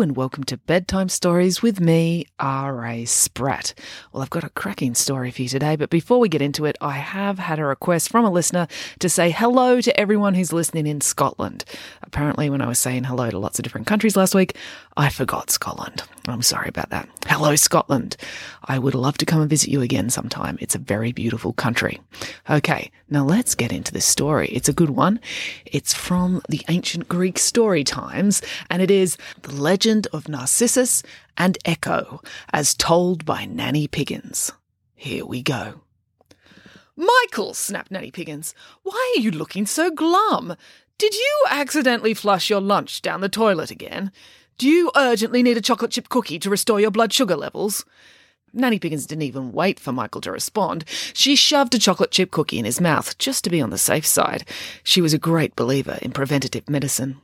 And welcome to Bedtime Stories with me, R.A. Spratt. Well, I've got a cracking story for you today, but before we get into it, I have had a request from a listener to say hello to everyone who's listening in Scotland. Apparently, when I was saying hello to lots of different countries last week, I forgot Scotland. I'm sorry about that. Hello, Scotland. I would love to come and visit you again sometime. It's a very beautiful country. Okay, now let's get into this story. It's a good one. It's from the ancient Greek story times, and it is The Legend of Narcissus and Echo, as told by Nanny Piggins. Here we go. Michael, snapped Nanny Piggins, why are you looking so glum? Did you accidentally flush your lunch down the toilet again? Do you urgently need a chocolate chip cookie to restore your blood sugar levels? Nanny Piggins didn't even wait for Michael to respond. She shoved a chocolate chip cookie in his mouth just to be on the safe side. She was a great believer in preventative medicine.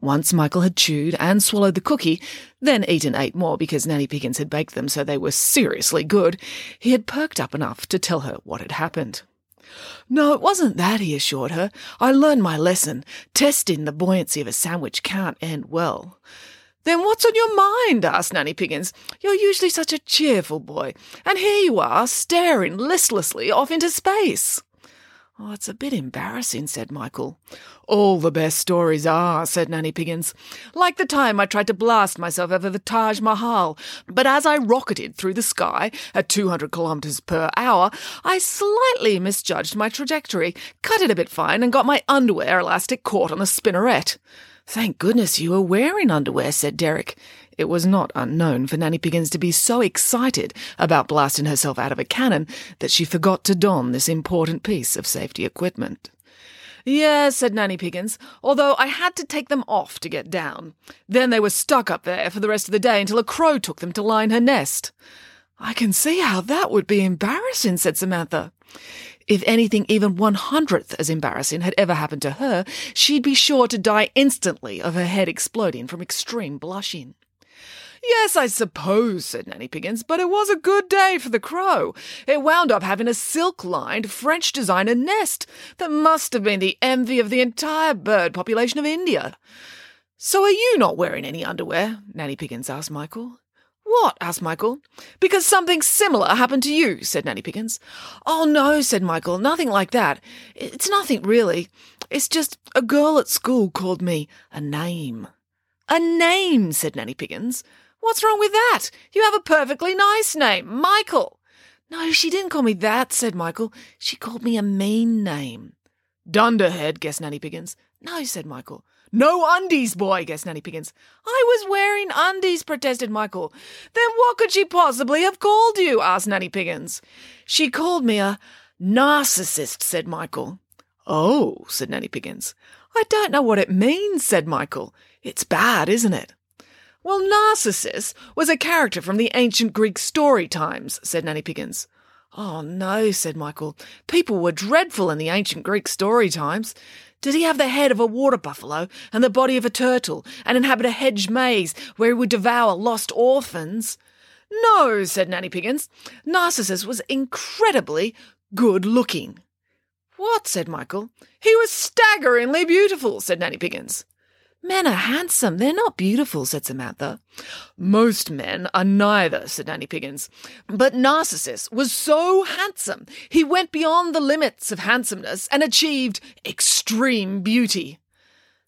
Once Michael had chewed and swallowed the cookie, then eaten eight more because Nanny Piggins had baked them so they were seriously good, he had perked up enough to tell her what had happened. No, it wasn't that, he assured her. I learned my lesson. Testing the buoyancy of a sandwich can't end well. Then what's on your mind? asked Nanny Piggins. You're usually such a cheerful boy, and here you are, staring listlessly off into space. Oh, it's a bit embarrassing, said Michael. All the best stories are, said Nanny Piggins. Like the time I tried to blast myself over the Taj Mahal, but as I rocketed through the sky at 200 kilometres per hour, I slightly misjudged my trajectory, cut it a bit fine, and got my underwear elastic caught on the spinneret. Thank goodness you were wearing underwear, said Derek. It was not unknown for Nanny Piggins to be so excited about blasting herself out of a cannon that she forgot to don this important piece of safety equipment. Yes, said Nanny Piggins, although I had to take them off to get down. Then they were stuck up there for the rest of the day until a crow took them to line her nest. I can see how that would be embarrassing, said Samantha. If anything even one hundredth as embarrassing had ever happened to her, she'd be sure to die instantly of her head exploding from extreme blushing. Yes, I suppose, said Nanny Piggins, but it was a good day for the crow. It wound up having a silk lined French designer nest that must have been the envy of the entire bird population of India. So are you not wearing any underwear? Nanny Piggins asked Michael. What? asked Michael. Because something similar happened to you, said Nanny Piggins. Oh, no, said Michael, nothing like that. It's nothing really. It's just a girl at school called me a name. A name, said Nanny Piggins. What's wrong with that? You have a perfectly nice name, Michael. No, she didn't call me that, said Michael. She called me a mean name. Dunderhead, guessed Nanny Piggins. No, said Michael. No undies, boy, guessed Nanny Piggins. I was wearing undies, protested Michael. Then what could she possibly have called you? asked Nanny Piggins. She called me a narcissist, said Michael. Oh, said Nanny Piggins. I don't know what it means, said Michael. It's bad, isn't it? Well, Narcissus was a character from the ancient Greek story times, said Nanny Piggins. Oh, no, said Michael. People were dreadful in the ancient Greek story times. Did he have the head of a water buffalo and the body of a turtle and inhabit a hedge maze where he would devour lost orphans? No, said Nanny Piggins. Narcissus was incredibly good looking. What? said Michael. He was staggeringly beautiful, said Nanny Piggins. Men are handsome, they're not beautiful, said Samantha. Most men are neither, said Nanny Piggins. But Narcissus was so handsome, he went beyond the limits of handsomeness and achieved extreme beauty.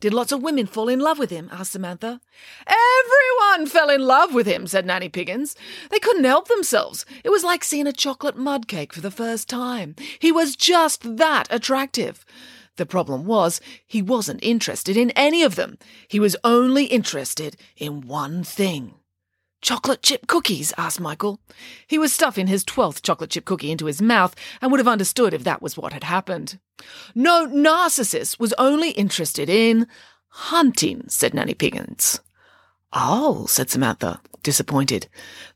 Did lots of women fall in love with him? asked Samantha. Everyone fell in love with him, said Nanny Piggins. They couldn't help themselves. It was like seeing a chocolate mud cake for the first time. He was just that attractive. The problem was, he wasn't interested in any of them. He was only interested in one thing Chocolate chip cookies? asked Michael. He was stuffing his twelfth chocolate chip cookie into his mouth and would have understood if that was what had happened. No, Narcissus was only interested in hunting, said Nanny Piggins. Oh, said Samantha, disappointed.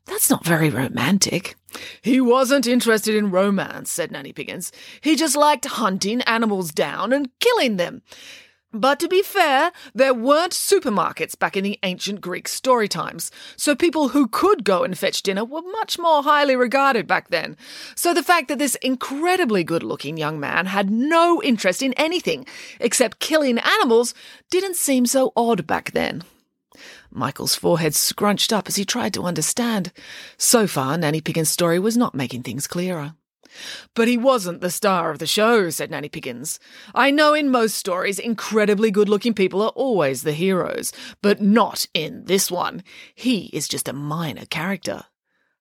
That's not very romantic. He wasn't interested in romance, said Nanny Piggins. He just liked hunting animals down and killing them. But to be fair, there weren't supermarkets back in the ancient Greek story times, so people who could go and fetch dinner were much more highly regarded back then. So the fact that this incredibly good looking young man had no interest in anything except killing animals didn't seem so odd back then. Michael's forehead scrunched up as he tried to understand. So far, Nanny Piggins' story was not making things clearer. But he wasn't the star of the show, said Nanny Piggins. I know in most stories, incredibly good looking people are always the heroes, but not in this one. He is just a minor character.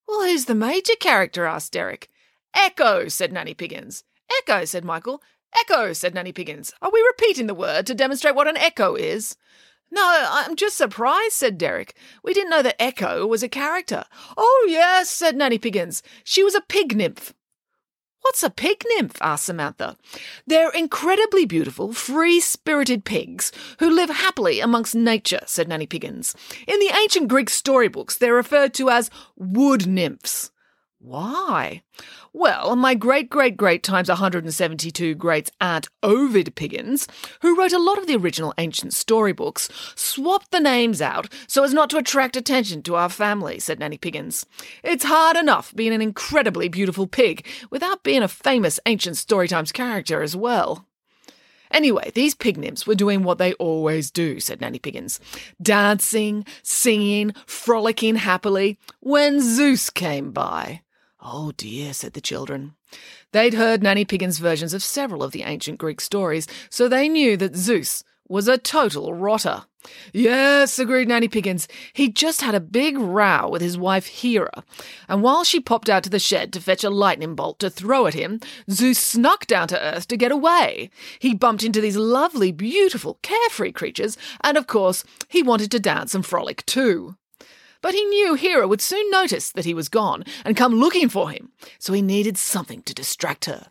Well, who's the major character? asked Derek. Echo, said Nanny Piggins. Echo, said Michael. Echo, said Nanny Piggins. Are we repeating the word to demonstrate what an echo is? No, I'm just surprised, said Derek. We didn't know that Echo was a character. Oh, yes, said Nanny Piggins. She was a pig nymph. What's a pig nymph? asked Samantha. They're incredibly beautiful, free spirited pigs who live happily amongst nature, said Nanny Piggins. In the ancient Greek storybooks, they're referred to as wood nymphs. Why? Well, my great great great times 172 greats aunt Ovid Piggins, who wrote a lot of the original ancient storybooks, swapped the names out so as not to attract attention to our family, said Nanny Piggins. It's hard enough being an incredibly beautiful pig without being a famous ancient Storytimes character as well. Anyway, these pig nymphs were doing what they always do, said Nanny Piggins. Dancing, singing, frolicking happily, when Zeus came by. Oh dear, said the children. They'd heard Nanny Piggins' versions of several of the ancient Greek stories, so they knew that Zeus was a total rotter. Yes, agreed Nanny Piggins. He'd just had a big row with his wife Hera, and while she popped out to the shed to fetch a lightning bolt to throw at him, Zeus snuck down to Earth to get away. He bumped into these lovely, beautiful, carefree creatures, and of course, he wanted to dance and frolic too. But he knew Hera would soon notice that he was gone and come looking for him, so he needed something to distract her.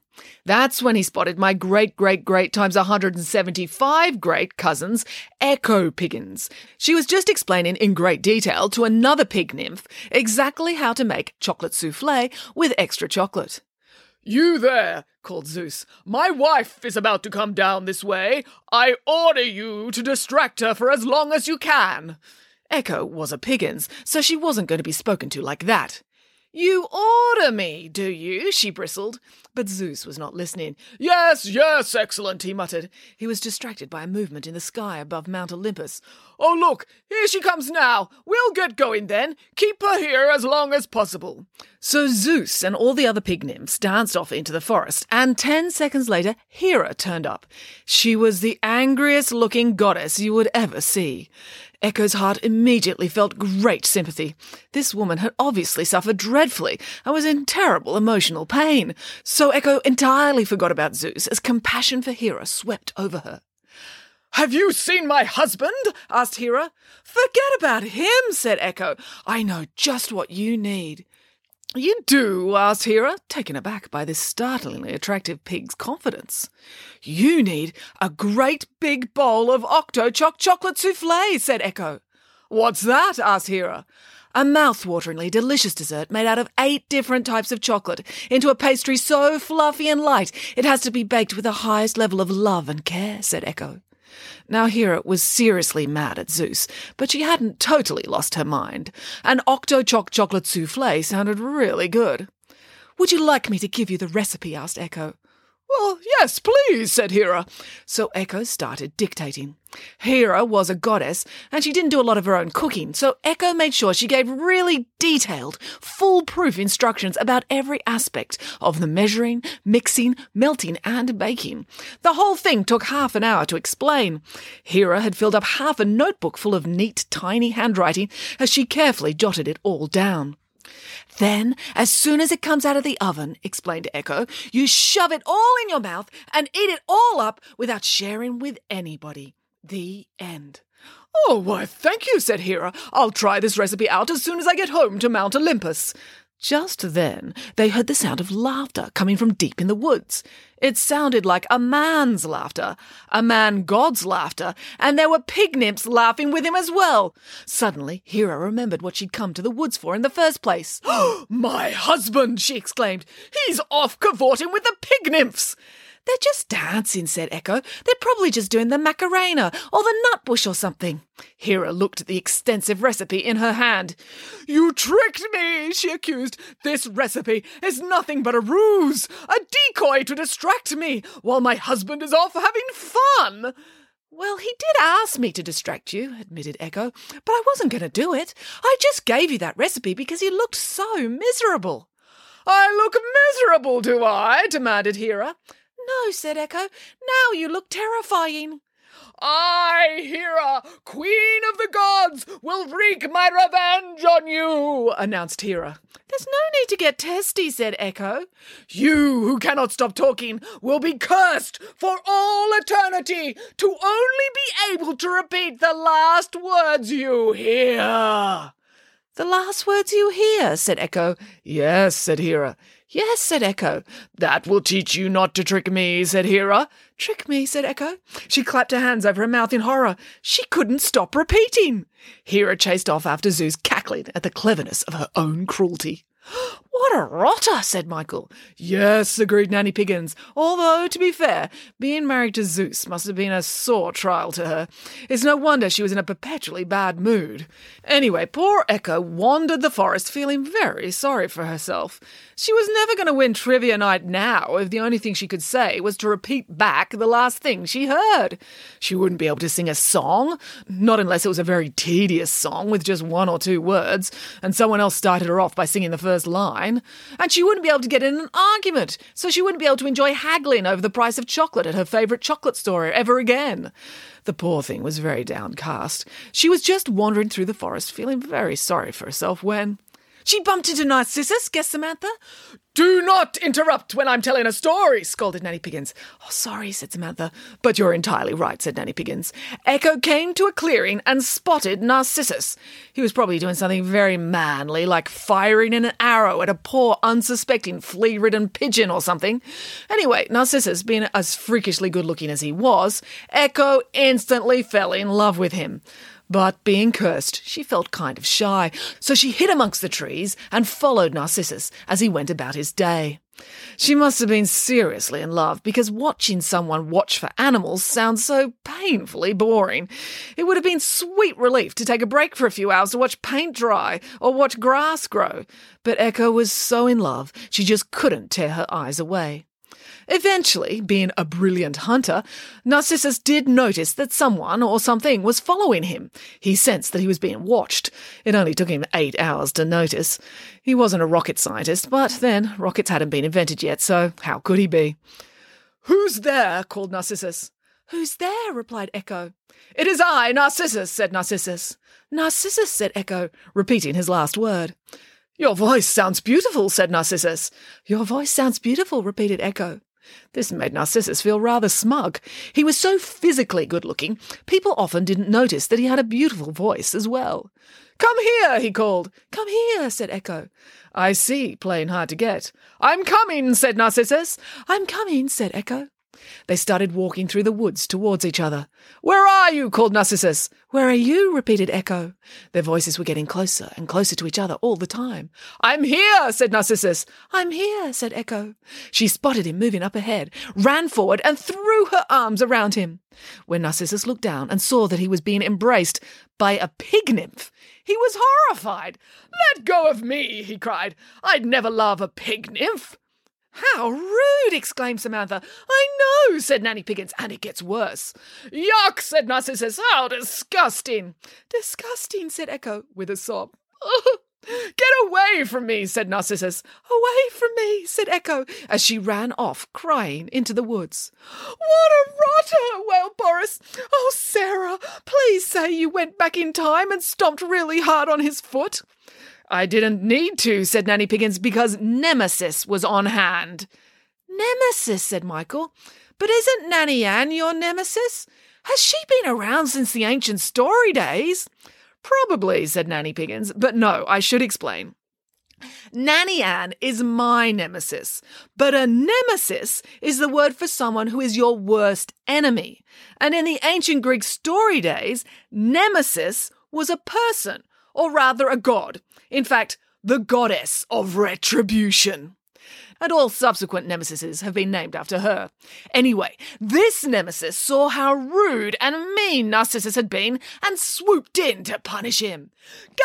That's when he spotted my great great great times 175 great cousins, Echo Piggins. She was just explaining in great detail to another pig nymph exactly how to make chocolate souffle with extra chocolate. You there, called Zeus. My wife is about to come down this way. I order you to distract her for as long as you can. Echo was a Piggins, so she wasn't going to be spoken to like that. You order me, do you? she bristled. But Zeus was not listening. Yes, yes, excellent, he muttered. He was distracted by a movement in the sky above Mount Olympus. Oh, look, here she comes now. We'll get going then. Keep her here as long as possible. So Zeus and all the other pig nymphs danced off into the forest, and ten seconds later, Hera turned up. She was the angriest looking goddess you would ever see. Echo's heart immediately felt great sympathy. This woman had obviously suffered dreadfully and was in terrible emotional pain. So Echo entirely forgot about Zeus as compassion for Hera swept over her. Have you seen my husband? asked Hera. Forget about him, said Echo. I know just what you need. You do? asked Hera, taken aback by this startlingly attractive pig's confidence. You need a great big bowl of Octo-Choc chocolate souffle, said Echo. What's that? asked Hera. A mouth-wateringly delicious dessert made out of eight different types of chocolate into a pastry so fluffy and light it has to be baked with the highest level of love and care, said Echo. Now Hera was seriously mad at Zeus, but she hadn't totally lost her mind. An Octo-Choc chocolate souffle sounded really good. Would you like me to give you the recipe? asked Echo. Well, yes, please, said Hera. So Echo started dictating. Hera was a goddess, and she didn't do a lot of her own cooking, so Echo made sure she gave really detailed, foolproof instructions about every aspect of the measuring, mixing, melting, and baking. The whole thing took half an hour to explain. Hera had filled up half a notebook full of neat, tiny handwriting as she carefully jotted it all down. Then, as soon as it comes out of the oven, explained Echo, you shove it all in your mouth and eat it all up without sharing with anybody. The end. Oh, why, thank you, said Hera. I'll try this recipe out as soon as I get home to Mount Olympus. Just then, they heard the sound of laughter coming from deep in the woods. It sounded like a man's laughter, a man god's laughter, and there were pig nymphs laughing with him as well. Suddenly, Hera remembered what she'd come to the woods for in the first place. My husband, she exclaimed. He's off cavorting with the pig nymphs. They're just dancing, said Echo. They're probably just doing the Macarena or the Nutbush or something. Hera looked at the extensive recipe in her hand. You tricked me, she accused. This recipe is nothing but a ruse, a decoy to distract me while my husband is off having fun. Well, he did ask me to distract you, admitted Echo, but I wasn't going to do it. I just gave you that recipe because you looked so miserable. I look miserable, do I? demanded Hera. No, said Echo. Now you look terrifying. I, Hera, Queen of the Gods, will wreak my revenge on you, announced Hera. There's no need to get testy, said Echo. You, who cannot stop talking, will be cursed for all eternity to only be able to repeat the last words you hear. The last words you hear, said Echo. Yes, said Hera. Yes, said Echo. That will teach you not to trick me, said Hera. Trick me, said Echo. She clapped her hands over her mouth in horror. She couldn't stop repeating. Hera chased off after Zeus, cackling at the cleverness of her own cruelty. What a rotter, said Michael. Yes, agreed Nanny Piggins. Although, to be fair, being married to Zeus must have been a sore trial to her. It's no wonder she was in a perpetually bad mood. Anyway, poor Echo wandered the forest feeling very sorry for herself. She was never going to win trivia night now if the only thing she could say was to repeat back the last thing she heard. She wouldn't be able to sing a song, not unless it was a very tedious song with just one or two words, and someone else started her off by singing the first line. And she wouldn't be able to get in an argument, so she wouldn't be able to enjoy haggling over the price of chocolate at her favourite chocolate store ever again. The poor thing was very downcast. She was just wandering through the forest, feeling very sorry for herself when. She bumped into Narcissus, guess Samantha. Do not interrupt when I'm telling a story, scolded Nanny Piggins. Oh, sorry, said Samantha. But you're entirely right, said Nanny Piggins. Echo came to a clearing and spotted Narcissus. He was probably doing something very manly, like firing an arrow at a poor, unsuspecting, flea ridden pigeon or something. Anyway, Narcissus, being as freakishly good looking as he was, Echo instantly fell in love with him. But being cursed, she felt kind of shy, so she hid amongst the trees and followed Narcissus as he went about his day. She must have been seriously in love because watching someone watch for animals sounds so painfully boring. It would have been sweet relief to take a break for a few hours to watch paint dry or watch grass grow. But Echo was so in love, she just couldn't tear her eyes away. Eventually, being a brilliant hunter, Narcissus did notice that someone or something was following him. He sensed that he was being watched. It only took him eight hours to notice. He wasn't a rocket scientist, but then rockets hadn't been invented yet, so how could he be? Who's there? called Narcissus. Who's there? replied Echo. It is I, Narcissus, said Narcissus. Narcissus, said Echo, repeating his last word. Your voice sounds beautiful, said Narcissus. Your voice sounds beautiful, repeated Echo. This made Narcissus feel rather smug. He was so physically good looking, people often didn't notice that he had a beautiful voice as well. Come here, he called. Come here, said Echo. I see, playing hard to get. I'm coming, said Narcissus. I'm coming, said Echo. They started walking through the woods towards each other. Where are you? called Narcissus. Where are you? repeated Echo. Their voices were getting closer and closer to each other all the time. I'm here, said Narcissus. I'm here, said Echo. She spotted him moving up ahead, ran forward, and threw her arms around him. When Narcissus looked down and saw that he was being embraced by a pig nymph, he was horrified. Let go of me, he cried. I'd never love a pig nymph. How rude! exclaimed Samantha. I know, said Nanny Piggins, and it gets worse. Yuck, said Narcissus. How disgusting! Disgusting, said Echo, with a sob. Get away from me, said Narcissus. Away from me, said Echo, as she ran off, crying, into the woods. What a rotter, wailed Boris. Oh, Sarah, please say you went back in time and stomped really hard on his foot. I didn't need to, said Nanny Piggins, because Nemesis was on hand. Nemesis, said Michael. But isn't Nanny Ann your nemesis? Has she been around since the ancient story days? Probably, said Nanny Piggins, but no, I should explain. Nanny Ann is my nemesis, but a nemesis is the word for someone who is your worst enemy. And in the ancient Greek story days, nemesis was a person, or rather a god. In fact, the goddess of retribution and all subsequent nemesises have been named after her. Anyway, this nemesis saw how rude and mean Narcissus had been and swooped in to punish him. Go,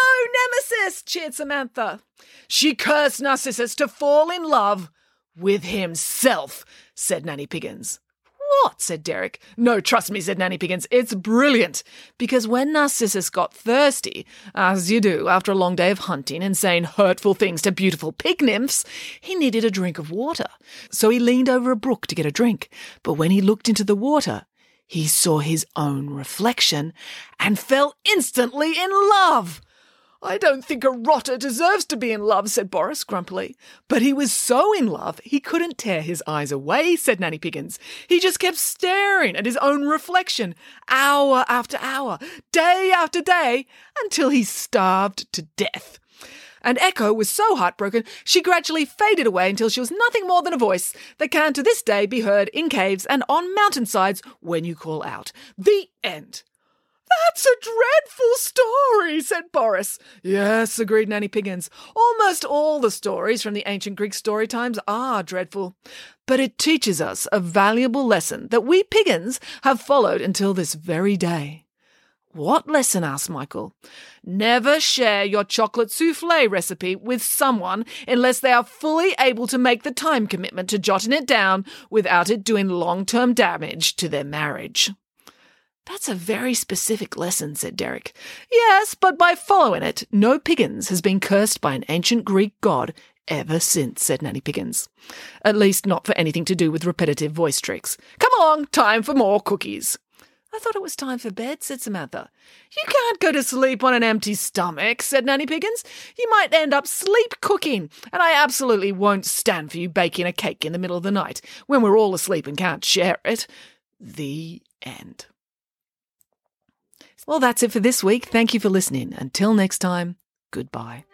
Nemesis! cheered Samantha. She cursed Narcissus to fall in love with himself, said Nanny Piggins. What? said Derek. No, trust me, said Nanny Piggins. It's brilliant. Because when Narcissus got thirsty, as you do after a long day of hunting and saying hurtful things to beautiful pig nymphs, he needed a drink of water. So he leaned over a brook to get a drink. But when he looked into the water, he saw his own reflection and fell instantly in love. I don't think a rotter deserves to be in love, said Boris grumpily. But he was so in love he couldn't tear his eyes away, said Nanny Piggins. He just kept staring at his own reflection, hour after hour, day after day, until he starved to death. And Echo was so heartbroken she gradually faded away until she was nothing more than a voice that can to this day be heard in caves and on mountainsides when you call out. The end. That's a dreadful story, said Boris. Yes, agreed Nanny Piggins. Almost all the stories from the ancient Greek story times are dreadful. But it teaches us a valuable lesson that we Piggins have followed until this very day. What lesson? asked Michael. Never share your chocolate souffle recipe with someone unless they are fully able to make the time commitment to jotting it down without it doing long term damage to their marriage. That's a very specific lesson, said Derek. Yes, but by following it, no Piggins has been cursed by an ancient Greek god ever since, said Nanny Piggins. At least not for anything to do with repetitive voice tricks. Come along, time for more cookies. I thought it was time for bed, said Samantha. You can't go to sleep on an empty stomach, said Nanny Piggins. You might end up sleep cooking, and I absolutely won't stand for you baking a cake in the middle of the night when we're all asleep and can't share it. The end. Well, that's it for this week. Thank you for listening. Until next time, goodbye.